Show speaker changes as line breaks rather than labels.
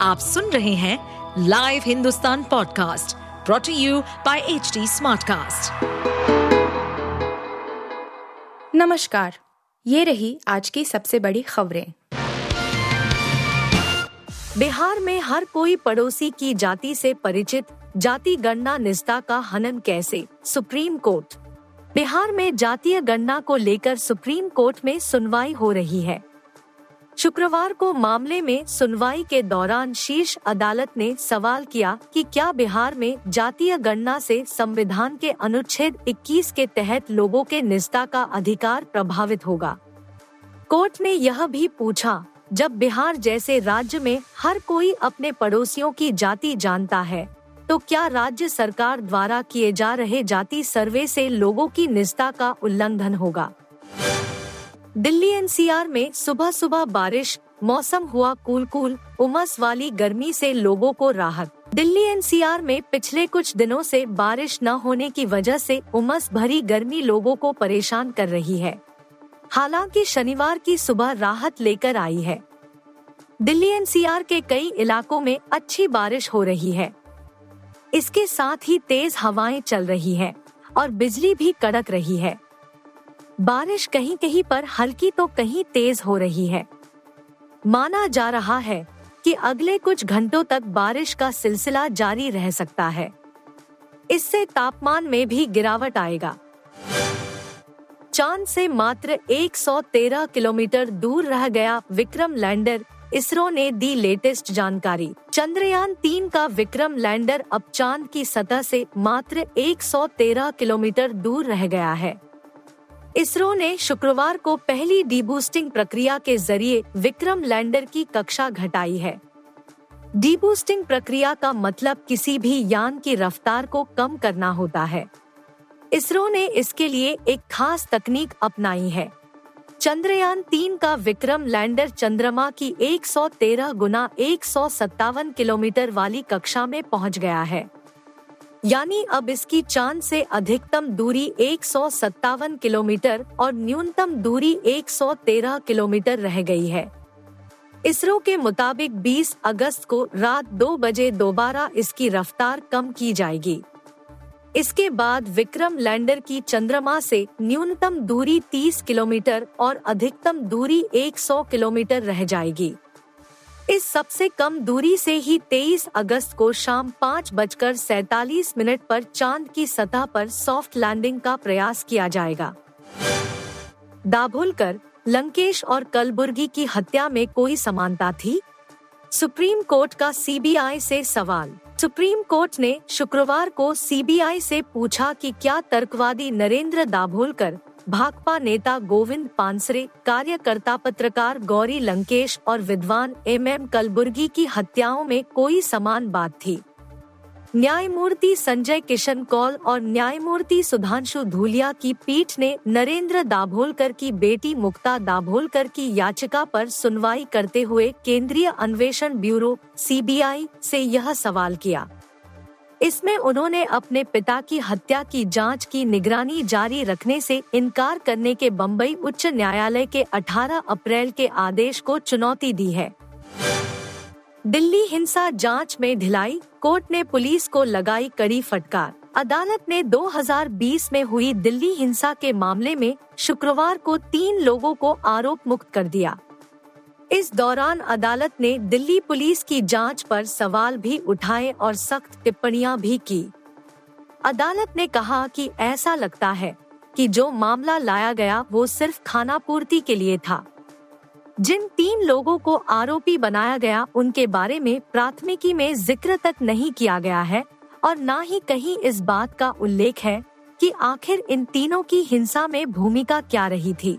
आप सुन रहे हैं live Hindustan podcast brought to you by H smartcast.
नमस्कार, ये रही आज की सबसे बड़ी खबरें। बिहार में हर कोई पड़ोसी की जाति से परिचित, जाति गणना निष्ठा का हनन कैसे? Supreme court. बिहार में जातीय गणना को लेकर सुप्रीम कोर्ट में सुनवाई हो रही है। शुक्रवार को मामले में सुनवाई के दौरान शीर्ष अदालत ने सवाल किया कि क्या बिहार में जातीय गणना से संविधान के अनुच्छेद 21 के तहत लोगों के निष्ठा का अधिकार प्रभावित होगा। कोर्ट ने यह भी पूछा, जब बिहार जैसे राज्य में हर कोई अपने पड़ोसियों की जाति जानता है तो क्या राज्य सरकार द्वारा किए जा रहे जाति सर्वे से लोगों की निष्ठा का उल्लंघन होगा? दिल्ली एनसीआर में सुबह सुबह बारिश, मौसम हुआ कूल कूल उमस वाली गर्मी से लोगों को राहत। दिल्ली एनसीआर में पिछले कुछ दिनों से बारिश न होने की वजह से उमस भरी गर्मी लोगों को परेशान कर रही है। हालाँकि शनिवार की सुबह राहत लेकर आई है। दिल्ली एनसीआर के कई इलाकों में अच्छी बारिश हो रही है। इसके साथ ही तेज हवाएँ चल रही हैं और बिजली भी कड़क रही है। बारिश कहीं कहीं पर हल्की तो कहीं तेज हो रही है। माना जा रहा है कि अगले कुछ घंटों तक बारिश का सिलसिला जारी रह सकता है। इससे तापमान में भी गिरावट आएगा। चाँद से मात्र 113 किलोमीटर दूर रह गया विक्रम लैंडर, इसरो ने दी लेटेस्ट जानकारी। चंद्रयान तीन का विक्रम लैंडर अब चाँद की सतह से मात्र 113 किलोमीटर दूर रह गया है। इसरो ने शुक्रवार को पहली डीबूस्टिंग प्रक्रिया के ज़रिए विक्रम लैंडर की कक्षा घटाई है। डीबूस्टिंग प्रक्रिया का मतलब किसी भी यान की रफ्तार को कम करना होता है। इसरो ने इसके लिए एक खास तकनीक अपनाई है। चंद्रयान तीन का विक्रम लैंडर चंद्रमा की 113 गुना एक सौ सत्तावन किलोमीटर वाली कक्षा में पहुँच गया है। यानी अब इसकी चाँद से अधिकतम दूरी एक सौ सत्तावन किलोमीटर और न्यूनतम दूरी 113 किलोमीटर रह गई है। इसरो के मुताबिक 20 अगस्त को रात दो बजे दोबारा इसकी रफ्तार कम की जाएगी। इसके बाद विक्रम लैंडर की चंद्रमा से न्यूनतम दूरी 30 किलोमीटर और अधिकतम दूरी 100 किलोमीटर रह जाएगी। इस सबसे कम दूरी से ही 23 अगस्त को शाम पाँच बजकर सैतालीस मिनट पर चाँद की सतह पर सॉफ्ट लैंडिंग का प्रयास किया जाएगा। दाभोलकर, लंकेश और कलबुर्गी की हत्या में कोई समानता थी? सुप्रीम कोर्ट का सीबीआई से सवाल। सुप्रीम कोर्ट ने शुक्रवार को सीबीआई से पूछा कि क्या तर्कवादी नरेंद्र दाभोलकर भाकपा नेता गोविंद पानसरे, कार्यकर्ता पत्रकार गौरी लंकेश और विद्वान एम एम कलबुर्गी की हत्याओं में कोई समान बात थी। न्यायमूर्ति संजय किशन कौल और न्यायमूर्ति सुधांशु धूलिया की पीठ ने नरेंद्र दाभोलकर की बेटी मुक्ता दाभोलकर की याचिका पर सुनवाई करते हुए केंद्रीय अन्वेषण ब्यूरो, सीबीआई, से यह सवाल किया। इसमें उन्होंने अपने पिता की हत्या की जाँच की निगरानी जारी रखने से इनकार करने के बम्बई उच्च न्यायालय के 18 अप्रैल के आदेश को चुनौती दी है। दिल्ली हिंसा जाँच में ढिलाई, कोर्ट ने पुलिस को लगाई कड़ी फटकार। अदालत ने 2020 में हुई दिल्ली हिंसा के मामले में शुक्रवार को तीन लोगों को आरोप मुक्त कर दिया। इस दौरान अदालत ने दिल्ली पुलिस की जाँच पर सवाल भी उठाए और सख्त टिप्पणियाँ भी की। अदालत ने कहा कि ऐसा लगता है कि जो मामला लाया गया वो सिर्फ़ खाना पूर्ति के लिए था। जिन तीन लोगों को आरोपी बनाया गया, उनके बारे में प्राथमिकी में ज़िक्र तक नहीं किया गया है और न ही कहीं इस बात का उल्लेख है कि आखिर इन तीनों की हिंसा में भूमिका क्या रही थी।